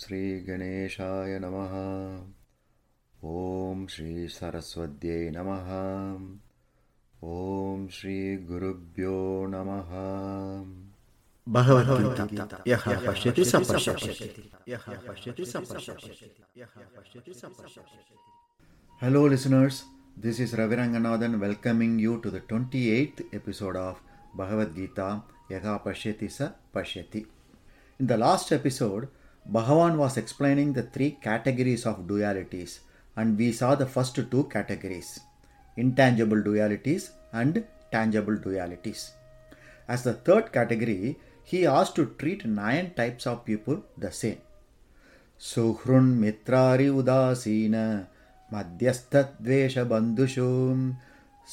श्रीगणेशाय नमः। ॐ श्रीसरस्वत्यै नमः। ॐ श्रीगुरुभ्यो नमः। Hello लिसनर्स् this is रविरङ्गनाथन् वेल्कमिङ्ग् you to the twenty eight episode of भगवद्गीतां यः पश्यति स पश्यति। In the last episode Bhagavan was explaining the three categories of dualities, and we saw the first two categories intangible dualities and tangible dualities. As the third category, he asked to treat nine types of people the same. सुहृन् मित्रारि उदासीन मध्यस्थद्वेषबन्धुषु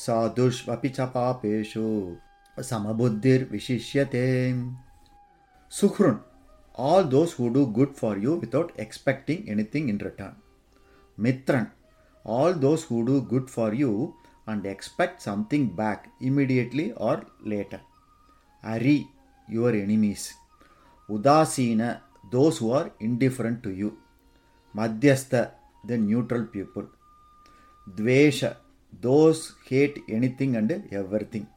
साधुष्वपि च पापेषु समबुद्धिर्विशिष्यते Suhrun, all those who do good for you without expecting anything in return. Mitran, all those who do good for you and expect something back immediately or later. Ari, your enemies. Udasina, those who are indifferent to you. Madhyastha, the neutral people. Dvesha, those hate anything and everything.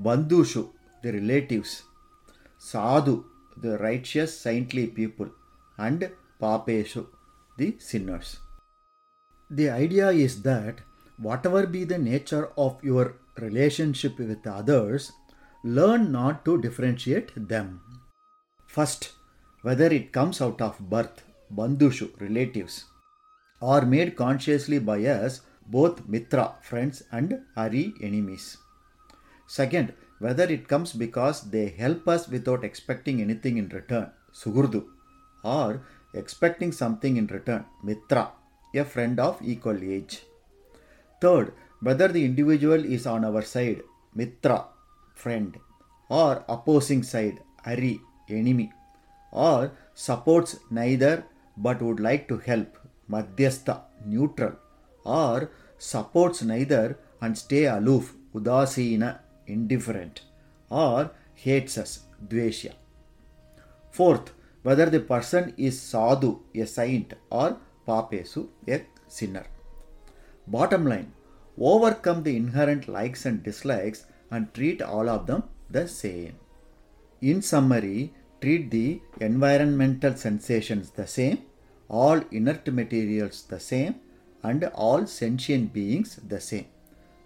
Bandhushu, the relatives. Sadhu, the righteous, saintly people. And Papeshu, the sinners. The idea is that whatever be the nature of your relationship with others, learn not to differentiate them. First, whether it comes out of birth, bandhushu, relatives, or made consciously by us, both mitra, friends, and ari, enemies. Second, whether it comes because they help us without expecting anything in return, sugurdu, or expecting something in return, mitra, a friend of equal age. Third, whether the individual is on our side, mitra, friend, or opposing side, ari, enemy, or supports neither but would like to help, madhyastha, neutral, or supports neither and stay aloof, udasina, indifferent, or hates us, dveshya. Fourth, whether the person is sadhu, a saint, or papesu, a sinner. Bottom line, overcome the inherent likes and dislikes and treat all of them the same. In summary, treat the environmental sensations the same, all inert materials the same, and all sentient beings the same.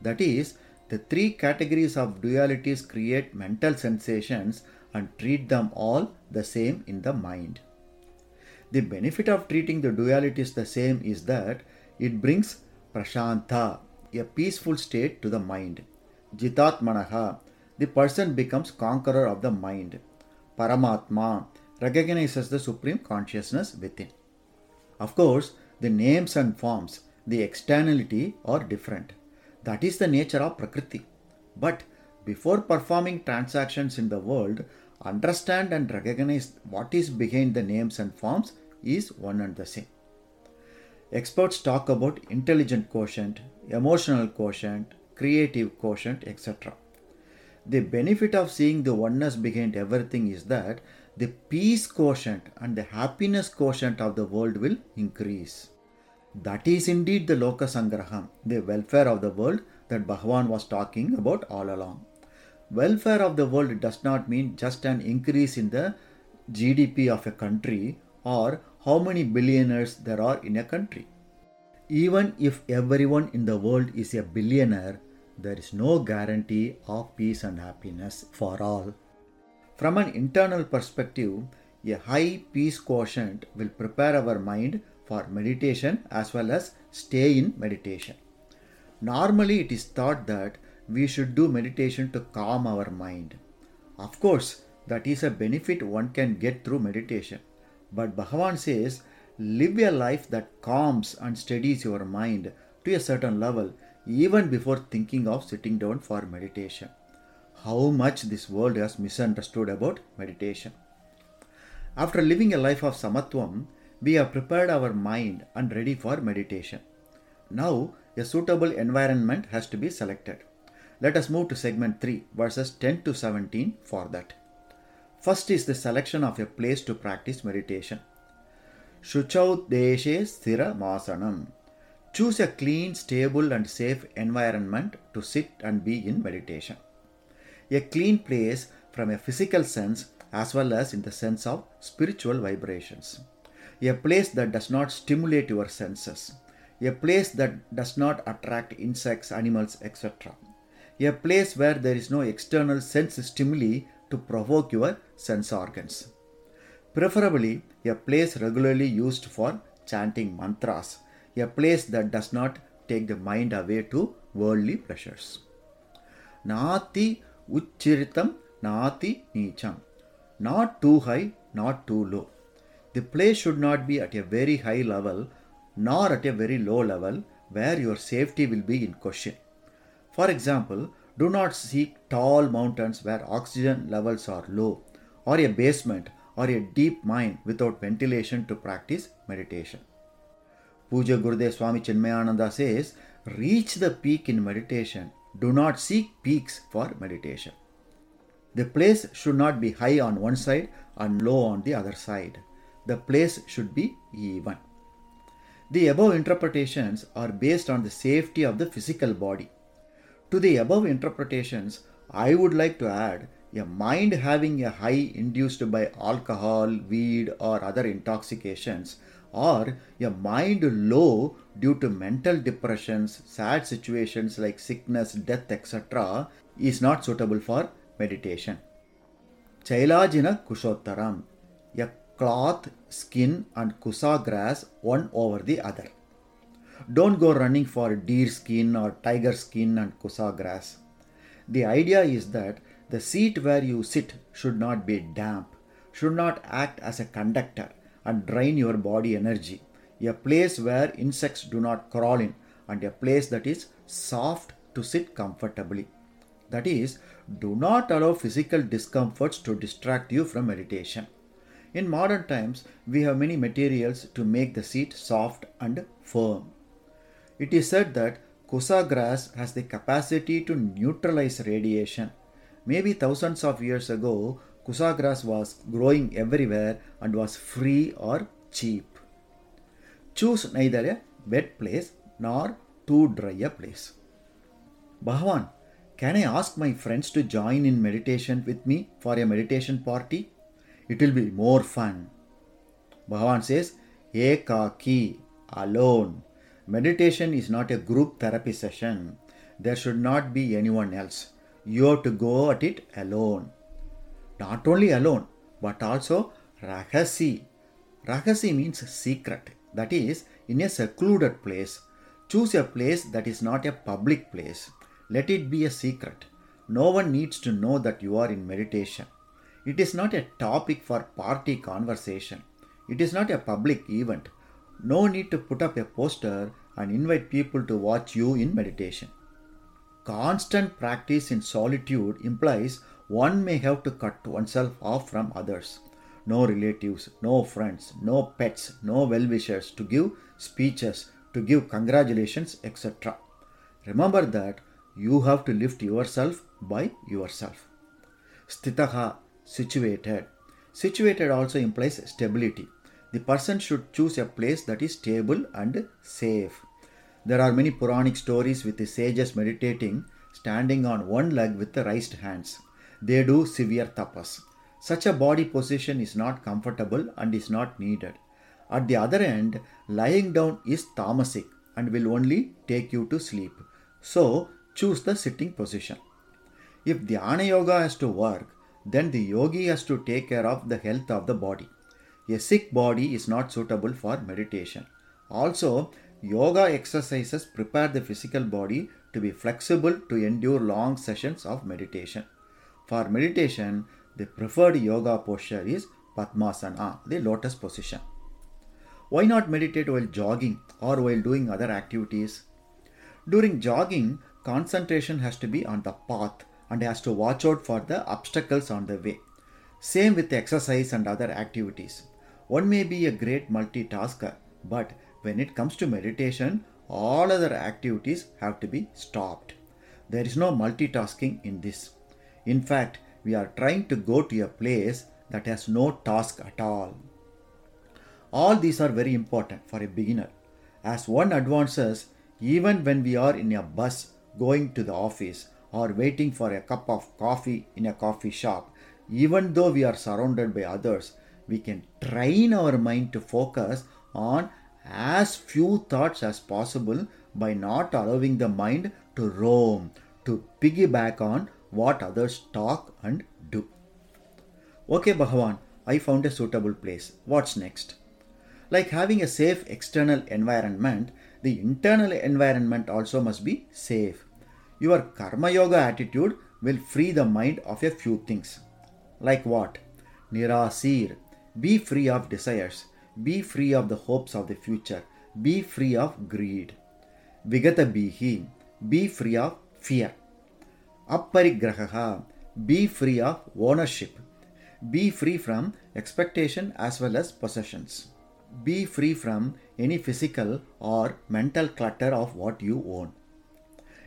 That is, the three categories of dualities create mental sensations and treat them all the same in the mind. The benefit of treating the dualities the same is that it brings prashanta, a peaceful state to the mind. Jitatmanaha, the person becomes conqueror of the mind. Paramatma recognizes the supreme consciousness within. Of course, the names and forms, the externality are different. That is the nature of Prakriti. But before performing transactions in the world, understand and recognize what is behind the names and forms is one and the same. Experts talk about intelligent quotient, emotional quotient, creative quotient, etc. The benefit of seeing the oneness behind everything is that the peace quotient and the happiness quotient of the world will increase. That is indeed the Loka Sangraham, the welfare of the world that Bhagavan was talking about all along. Welfare of the world does not mean just an increase in the GDP of a country or how many billionaires there are in a country. Even if everyone in the world is a billionaire, there is no guarantee of peace and happiness for all. From an internal perspective, a high peace quotient will prepare our mind for meditation as well as stay in meditation. Normally, it is thought that we should do meditation to calm our mind. Of course, that is a benefit one can get through meditation. But Bhagavan says, live a life that calms and steadies your mind to a certain level even before thinking of sitting down for meditation. How much this world has misunderstood about meditation. After living a life of samatvam, we have prepared our mind and ready for meditation. Now, a suitable environment has to be selected. Let us move to segment 3, verses 10 to 17 for that. First is the selection of a place to practice meditation. Shuchau Deshe Sthira Masanam. Choose a clean, stable, and safe environment to sit and be in meditation. A clean place from a physical sense as well as in the sense of spiritual vibrations. A place that does not stimulate your senses. A place that does not attract insects, animals, etc. A place where there is no external sense stimuli to provoke your sense organs. Preferably, a place regularly used for chanting mantras, a place that does not take the mind away to worldly pleasures. Nati uchiritam nati nicham. Not too high, not too low. The place should not be at a very high level nor at a very low level where your safety will be in question. For example, do not seek tall mountains where oxygen levels are low, or a basement or a deep mine without ventilation to practice meditation. Pujya Gurudev Swami Chinmayananda says, Reach the peak in meditation, do not seek peaks for meditation. The place should not be high on one side and low on the other side. The place should be even. The above interpretations are based on the safety of the physical body. To the above interpretations, I would like to add a mind having a high induced by alcohol, weed, or other intoxications, or a mind low due to mental depressions, sad situations like sickness, death, etc., is not suitable for meditation. Chailajina Kushottaram, a cloth, skin, and kusa grass one over the other. Don't go running for deer skin or tiger skin and kusa grass. The idea is that the seat where you sit should not be damp, should not act as a conductor and drain your body energy. A place where insects do not crawl in, and a place that is soft to sit comfortably. That is, do not allow physical discomforts to distract you from meditation. In modern times, we have many materials to make the seat soft and firm. It is said that Kusa grass has the capacity to neutralize radiation. Maybe thousands of years ago, Kusa grass was growing everywhere and was free or cheap. Choose neither a wet place nor too dry a place. Bhagavan, can I ask my friends to join in meditation with me for a meditation party? It will be more fun. Bhagavan says, Ekaki, alone. Meditation is not a group therapy session. There should not be anyone else. You have to go at it alone. Not only alone, but also rahasi. Rahasi means secret. That is, in a secluded place. Choose a place that is not a public place. Let it be a secret. No one needs to know that you are in meditation. It is not a topic for party conversation. It is not a public event. No need to put up a poster and invite people to watch you in meditation. Constant practice in solitude implies one may have to cut oneself off from others. No relatives, no friends, no pets, no well wishers to give speeches, to give congratulations, etc. Remember that you have to lift yourself by yourself. Stitaha, situated. Situated also implies stability. The person should choose a place that is stable and safe. There are many Puranic stories with the sages meditating, standing on one leg with the raised hands. They do severe tapas. Such a body position is not comfortable and is not needed. At the other end, lying down is tamasic and will only take you to sleep. So, choose the sitting position. If Dhyana Yoga has to work, then the yogi has to take care of the health of the body. A sick body is not suitable for meditation. Also, yoga exercises prepare the physical body to be flexible to endure long sessions of meditation. For meditation, the preferred yoga posture is Padmasana, the lotus position. Why not meditate while jogging or while doing other activities? During jogging, concentration has to be on the path and has to watch out for the obstacles on the way. Same with exercise and other activities. One may be a great multitasker, but when it comes to meditation, all other activities have to be stopped. There is no multitasking in this. In fact, we are trying to go to a place that has no task at all. All these are very important for a beginner. As one advances, even when we are in a bus going to the office or waiting for a cup of coffee in a coffee shop, even though we are surrounded by others, we can train our mind to focus on as few thoughts as possible by not allowing the mind to roam, to piggyback on what others talk and do. Okay, Bhagavan, I found a suitable place. What's next? Like having a safe external environment, the internal environment also must be safe. Your Karma Yoga attitude will free the mind of a few things. Like what? Nirasir. Be free of desires. Be free of the hopes of the future. Be free of greed. Vigata Bihi. Be free of fear. Aparigraha. Be free of ownership. Be free from expectation as well as possessions. Be free from any physical or mental clutter of what you own.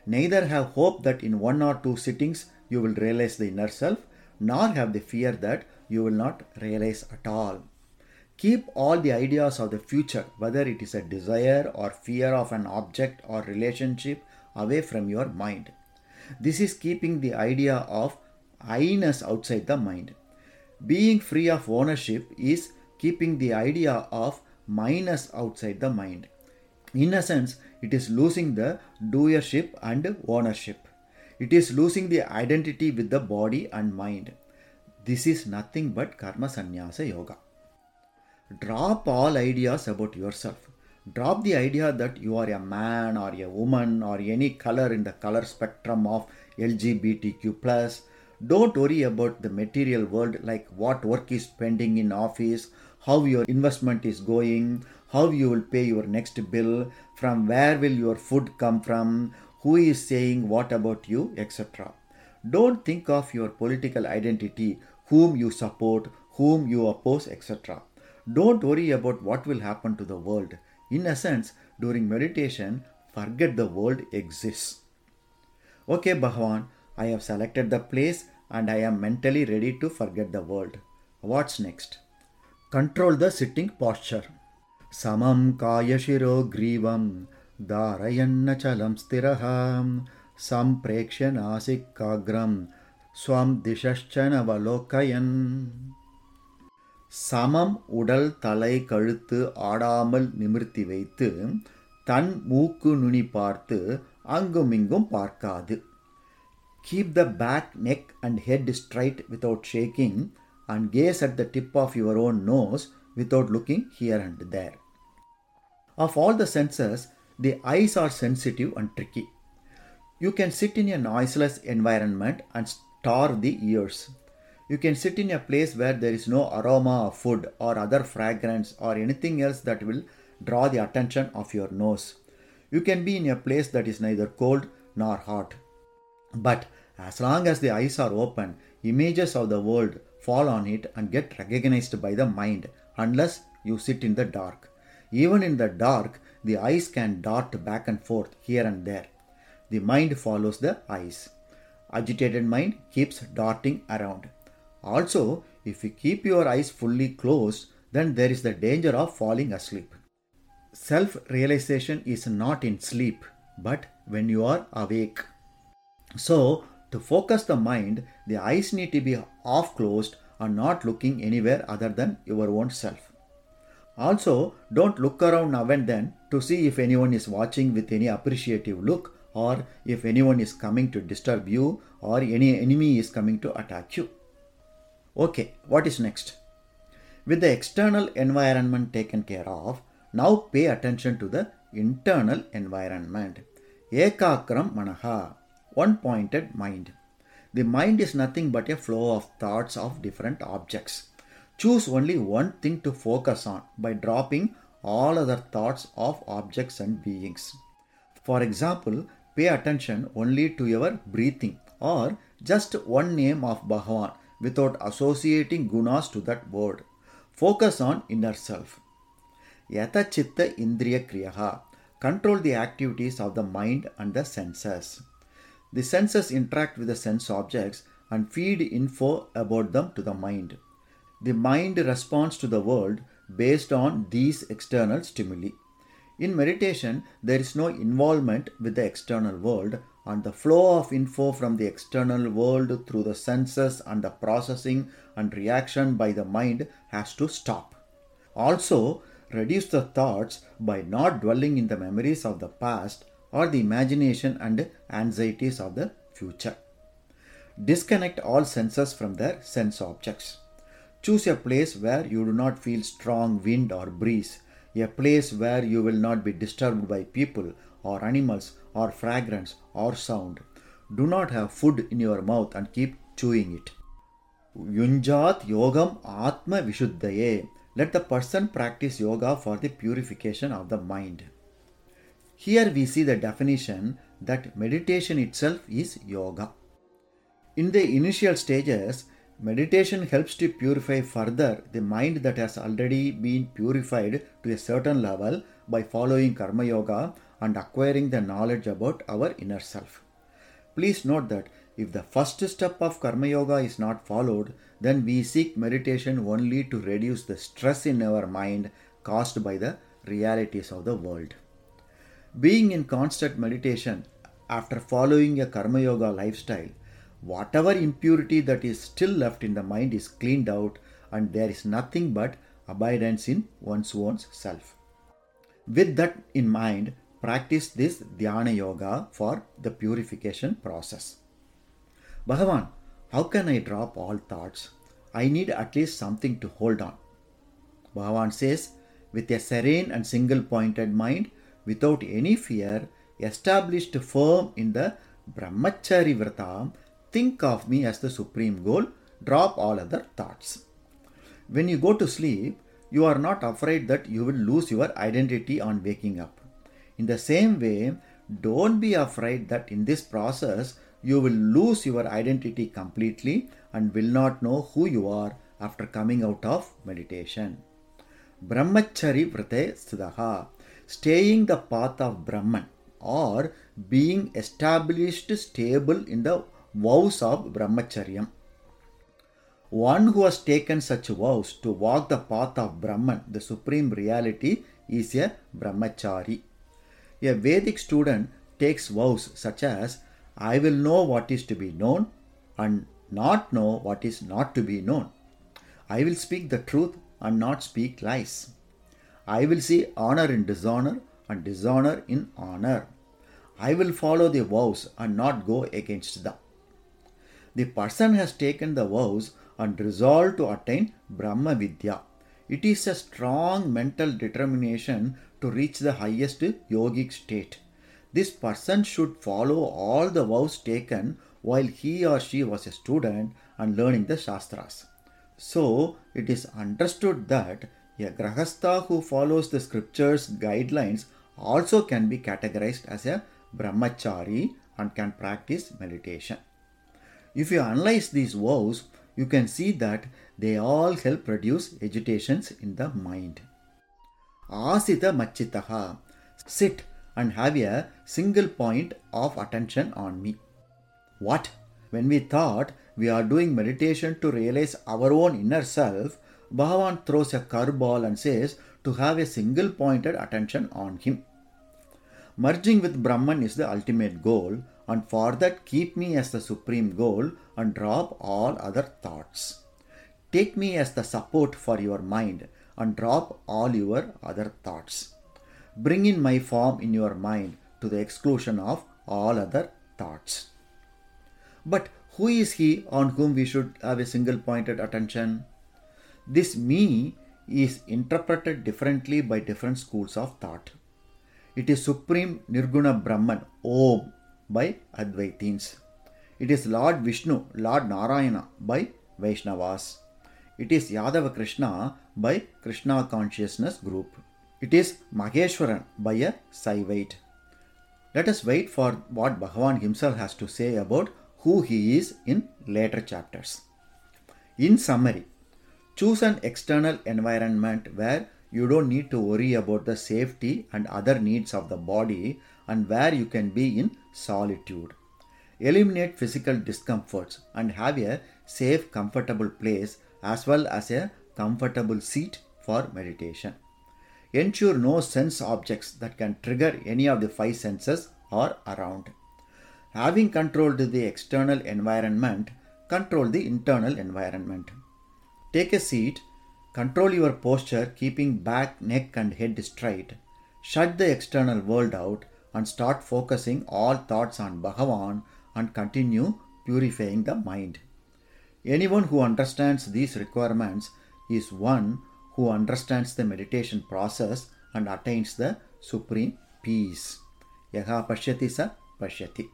Neither have hope that in one or two sittings you will realize the inner self, nor have the fear that you will not realize at all. Keep all the ideas of the future, whether it is a desire or fear of an object or relationship, away from your mind. This is keeping the idea of I-ness outside the mind. Being free of ownership is keeping the idea of mine-ness outside the mind. In a sense, it is losing the doership and ownership. It is losing the identity with the body and mind. This is nothing but Karma Sannyasa Yoga. Drop all ideas about yourself. Drop the idea that you are a man or a woman or any color in the color spectrum of LGBTQ. Don't worry about the material world like what work is pending in office, how your investment is going, how you will pay your next bill, from where will your food come from, who is saying what about you, etc. Don't think of your political identity, whom you support, whom you oppose, etc. Don't worry about what will happen to the world. In a sense, during meditation, forget the world exists. Okay, Bhagavan, I have selected the place and I am mentally ready to forget the world. What's next? Control the sitting posture. Samam kayashiro grivam धारयन्नचलं स्थिरः सम्प्रेक्ष्य नासिकाग्रं ஸ்வம் திசச்சனவலோக்கயன் சமம் உடல் தலை கழுத்து ஆடாமல் நிமிர்த்தி வைத்து தன் மூக்கு நுனி பார்த்து அங்குமிங்கும் பார்க்காது keep the back neck and head straight without shaking and gaze at the tip of your own nose without looking here and there Of all the senses, the eyes are sensitive and tricky. You can sit in a noiseless environment and starve the ears. You can sit in a place where there is no aroma of food or other fragrance or anything else that will draw the attention of your nose. You can be in a place that is neither cold nor hot. But as long as the eyes are open, images of the world fall on it and get recognized by the mind unless you sit in the dark. Even in the dark, the eyes can dart back and forth here and there. The mind follows the eyes. Agitated mind keeps darting around. Also, if you keep your eyes fully closed, then there is the danger of falling asleep. Self realization is not in sleep, but when you are awake. So, to focus the mind, the eyes need to be half closed and not looking anywhere other than your own self. Also, don't look around now and then to see if anyone is watching with any appreciative look or if anyone is coming to disturb you or any enemy is coming to attack you. Okay, what is next? With the external environment taken care of, now pay attention to the internal environment. Ekagram manaha, one pointed mind. The mind is nothing but a flow of thoughts of different objects. Choose only one thing to focus on by dropping all other thoughts of objects and beings. For example, pay attention only to your breathing or just one name of Bhagavan without associating gunas to that word. Focus on inner self. Yata chitta indriya kriyaha. Control the activities of the mind and the senses. The senses interact with the sense objects and feed info about them to the mind. The mind responds to the world based on these external stimuli. In meditation, there is no involvement with the external world, and the flow of info from the external world through the senses and the processing and reaction by the mind has to stop. Also, reduce the thoughts by not dwelling in the memories of the past or the imagination and anxieties of the future. Disconnect all senses from their sense objects. Choose a place where you do not feel strong wind or breeze, a place where you will not be disturbed by people or animals or fragrance or sound. Do not have food in your mouth and keep chewing it. Yunjat yogam atma vishuddhaye. Let the person practice yoga for the purification of the mind. Here we see the definition that meditation itself is yoga. In the initial stages, meditation helps to purify further the mind that has already been purified to a certain level by following Karma Yoga and acquiring the knowledge about our inner self. Please note that if the first step of Karma Yoga is not followed, then we seek meditation only to reduce the stress in our mind caused by the realities of the world. Being in constant meditation after following a Karma Yoga lifestyle, whatever impurity that is still left in the mind is cleaned out, and there is nothing but abidance in one's own self. With that in mind, practice this Dhyana Yoga for the purification process. Bhagavan, how can I drop all thoughts? I need at least something to hold on. Bhagavan says, with a serene and single pointed mind, without any fear, established firm in the Brahmachari Vrata, think of me as the supreme goal, drop all other thoughts. When you go to sleep, you are not afraid that you will lose your identity on waking up. In the same way, don't be afraid that in this process you will lose your identity completely and will not know who you are after coming out of meditation. Brahmachari Vrate Siddhaha, staying the path of Brahman or being established stable in the vows of Brahmacharyam. One who has taken such vows to walk the path of Brahman, the supreme reality, is a Brahmachari. A Vedic student takes vows such as I will know what is to be known and not know what is not to be known. I will speak the truth and not speak lies. I will see honor in dishonor and dishonor in honor. I will follow the vows and not go against them. The person has taken the vows and resolved to attain Brahma Vidya. It is a strong mental determination to reach the highest yogic state. This person should follow all the vows taken while he or she was a student and learning the Shastras. So, it is understood that a Grahastha who follows the scriptures guidelines also can be categorized as a Brahmachari and can practice meditation. If you analyze these vows, you can see that they all help reduce agitations in the mind. Asita Machitaha. Sit and have a single point of attention on me. What? When we thought we are doing meditation to realize our own inner self, Bhagavan throws a curveball and says to have a single pointed attention on him. Merging with Brahman is the ultimate goal, and for that, keep me as the supreme goal and drop all other thoughts. Take me as the support for your mind and drop all your other thoughts. Bring in my form in your mind to the exclusion of all other thoughts. But who is he on whom we should have a single pointed attention? This me is interpreted differently by different schools of thought. It is Supreme Nirguna Brahman, Om, by Advaitins. It is Lord Vishnu, Lord Narayana by Vaishnavas. It is Yadava Krishna by Krishna Consciousness Group. It is Maheshwaran by a Saivite. Let us wait for what Bhagavan himself has to say about who he is in later chapters. In summary, choose an external environment where you don't need to worry about the safety and other needs of the body and where you can be in solitude. Eliminate physical discomforts and have a safe, comfortable place as well as a comfortable seat for meditation. Ensure no sense objects that can trigger any of the five senses are around. Having controlled the external environment, control the internal environment. Take a seat, control your posture, keeping back, neck, and head straight. Shut the external world out and start focusing all thoughts on Bhagavan and continue purifying the mind. Anyone who understands these requirements is one who understands the meditation process and attains the supreme peace. Yaha pashyati sa pashyati.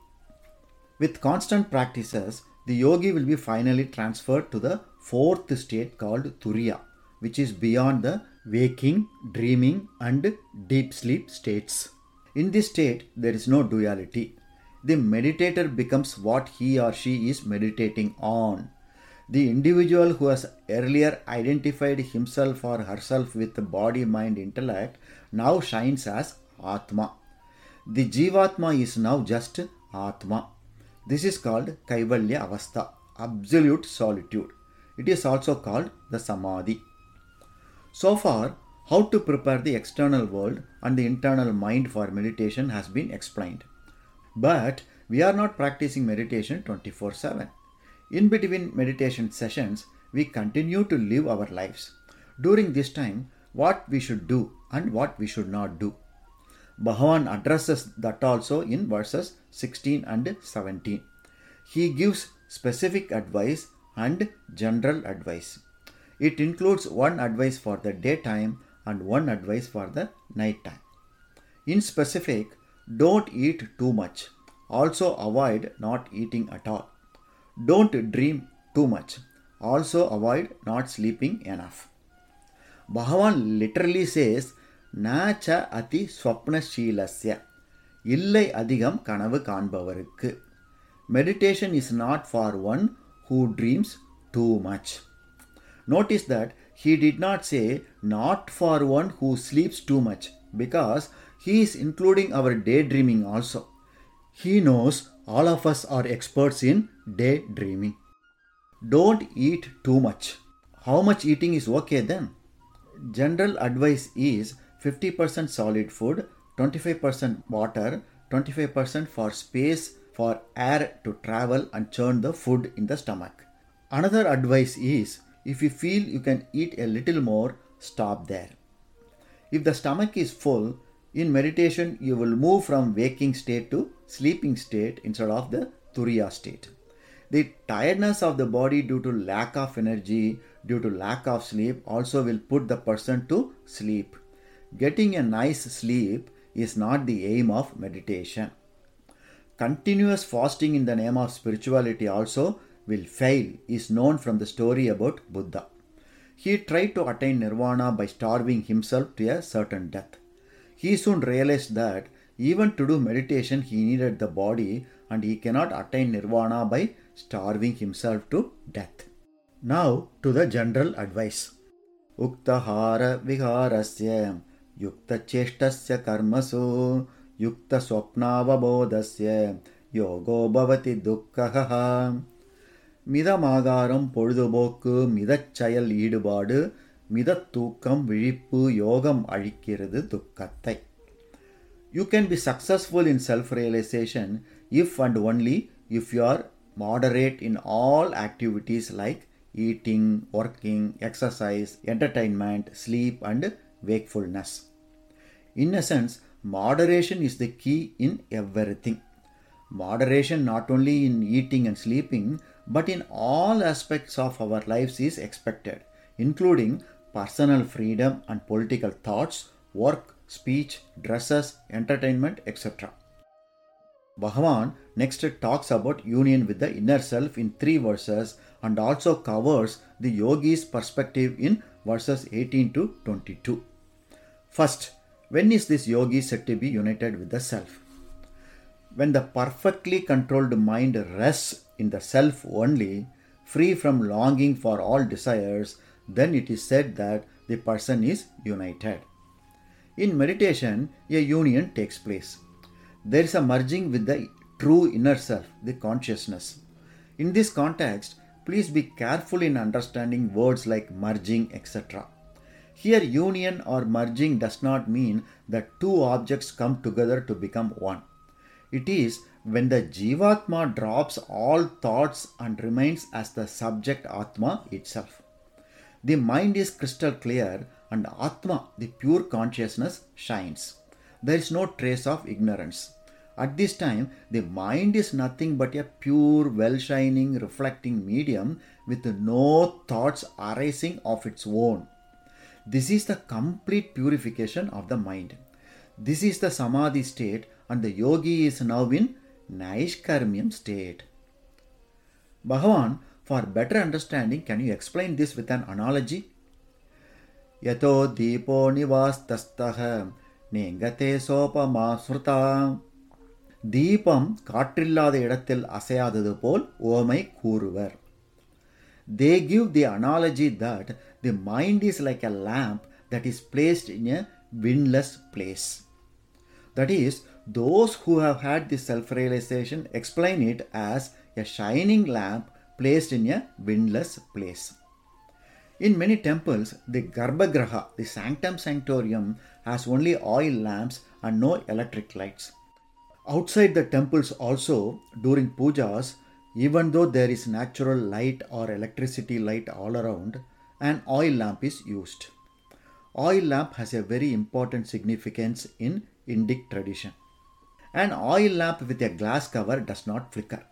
With constant practices, the yogi will be finally transferred to the fourth state called Turiya, which is beyond the waking, dreaming, and deep sleep states. In this state, there is no duality. The meditator becomes what he or she is meditating on. The individual who has earlier identified himself or herself with the body, mind, intellect now shines as Atma. The Jivatma is now just Atma. This is called Kaivalya Avastha, absolute solitude. It is also called the Samadhi. So far, how to prepare the external world and the internal mind for meditation has been explained. But we are not practicing meditation 24 7. In between meditation sessions, we continue to live our lives. During this time, what we should do and what we should not do. Bhagavan addresses that also in verses 16 and 17. He gives specific advice and general advice. It includes one advice for the daytime and one advice for the night time. In specific, don't eat too much. Also avoid not eating at all. Don't dream too much. Also avoid not sleeping enough. Bhagavan literally says, நாச்ச அதி ஸ்வப்னஷீலஸ்ய இல்லை அதிகம் கனவு காண்பவருக்கு meditation is not for one who dreams too much Notice that he did not say not for one who sleeps too much because he is including our daydreaming also. He knows all of us are experts in daydreaming. Don't eat too much. How much eating is okay then? General advice is 50% solid food, 25% water, 25% for space for air to travel and churn the food in the stomach. Another advice is if you feel you can eat a little more, stop there. If the stomach is full, in meditation you will move from waking state to sleeping state instead of the turiya state. The tiredness of the body due to lack of energy, due to lack of sleep, also will put the person to sleep. Getting a nice sleep is not the aim of meditation. Continuous fasting in the name of spirituality also will fail is known from the story about Buddha. He tried to attain nirvana by starving himself to a certain death. He soon realized that even to do meditation he needed the body and he cannot attain nirvana by starving himself to death. Now to the general advice. Yuktahara viharasya युक्तचेष्टस्य कर्मसु युक्तस्वप्नावबोधस्य योगो भवति दुःखः மிதமாகாரம் பொழுதுபோக்கு மிதச்செயல் ஈடுபாடு மிதத்தூக்கம் விழிப்பு யோகம் அழிக்கிறது துக்கத்தை you can be successful in self realisation if and only if you R moderate in all activities like eating, working, exercise, entertainment, sleep, and wakefulness. In essence, moderation is the key in everything. Moderation not only in eating and sleeping, but in all aspects of our lives is expected, including personal freedom and political thoughts, work, speech, dresses, entertainment, etc. Bhagavan next talks about union with the inner self in three verses and also covers the yogi's perspective in verses 18 to 22. First, when is this yogi said to be united with the self? When the perfectly controlled mind rests in the self only, free from longing for all desires, then it is said that the person is united. In meditation, a union takes place. There is a merging with the true inner self, the consciousness. In this context, please be careful in understanding words like merging, etc. Here, union or merging does not mean that two objects come together to become one. It is when the Jivatma drops all thoughts and remains as the subject Atma itself. The mind is crystal clear and Atma, the pure consciousness, shines. There is no trace of ignorance. At this time, the mind is nothing but a pure, well shining, reflecting medium with no thoughts arising of its own. This is the complete purification of the mind. This is the samadhi state, and the yogi is now in Naishkarmyam state. Bhagavan, for better understanding, can you explain this with an analogy? यतो दीपो निवास्तस्तः नेङ्गते சோபமா ஸ்ருதா தீபம் காற்றில்லாத இடத்தில் அசையாதது போல் ஓமை கூறுவர் they give the analogy that the mind is like a lamp that is placed in a windless place. That is, those who have had this self realization explain it as a shining lamp placed in a windless place. In many temples, the Garbhagraha, the sanctum sanctorium, has only oil lamps and no electric lights. Outside the temples, also, during pujas, even though there is natural light or electricity light all around, an oil lamp is used. Oil lamp has a very important significance in Indic tradition. An oil lamp with a glass cover does not flicker.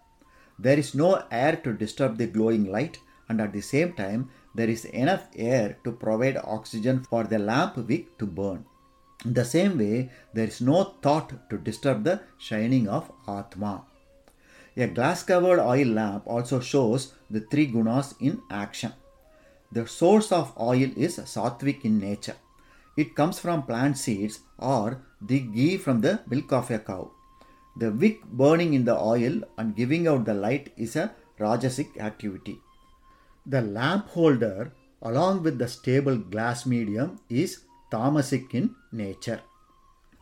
There is no air to disturb the glowing light, and at the same time, there is enough air to provide oxygen for the lamp wick to burn. In the same way, there is no thought to disturb the shining of Atma. A glass covered oil lamp also shows the three gunas in action. The source of oil is sattvic in nature. It comes from plant seeds or the ghee from the milk of a cow. The wick burning in the oil and giving out the light is a rajasic activity. The lamp holder, along with the stable glass medium, is tamasic in nature.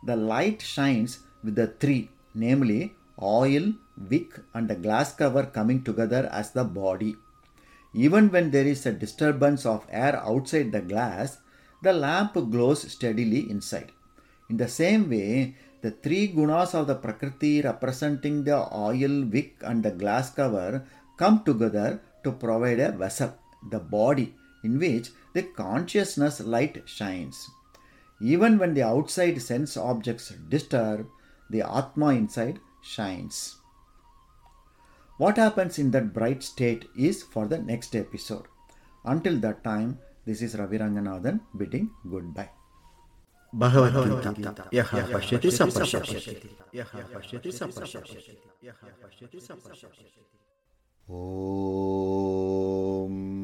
The light shines with the three, namely oil, wick, and the glass cover coming together as the body. Even when there is a disturbance of air outside the glass, the lamp glows steadily inside. In the same way, the three gunas of the Prakriti representing the oil, wick, and the glass cover come together to provide a vessel, the body, in which the consciousness light shines. Even when the outside sense objects disturb, the Atma inside shines. What happens in that bright state is for the next episode. Until that time, this is Ravi Ranganathan bidding goodbye. Bhagavad Gita. यः पश्यति स पश्यति। यः पश्यति स पश्यति। यः पश्यति स पश्यति। ॐ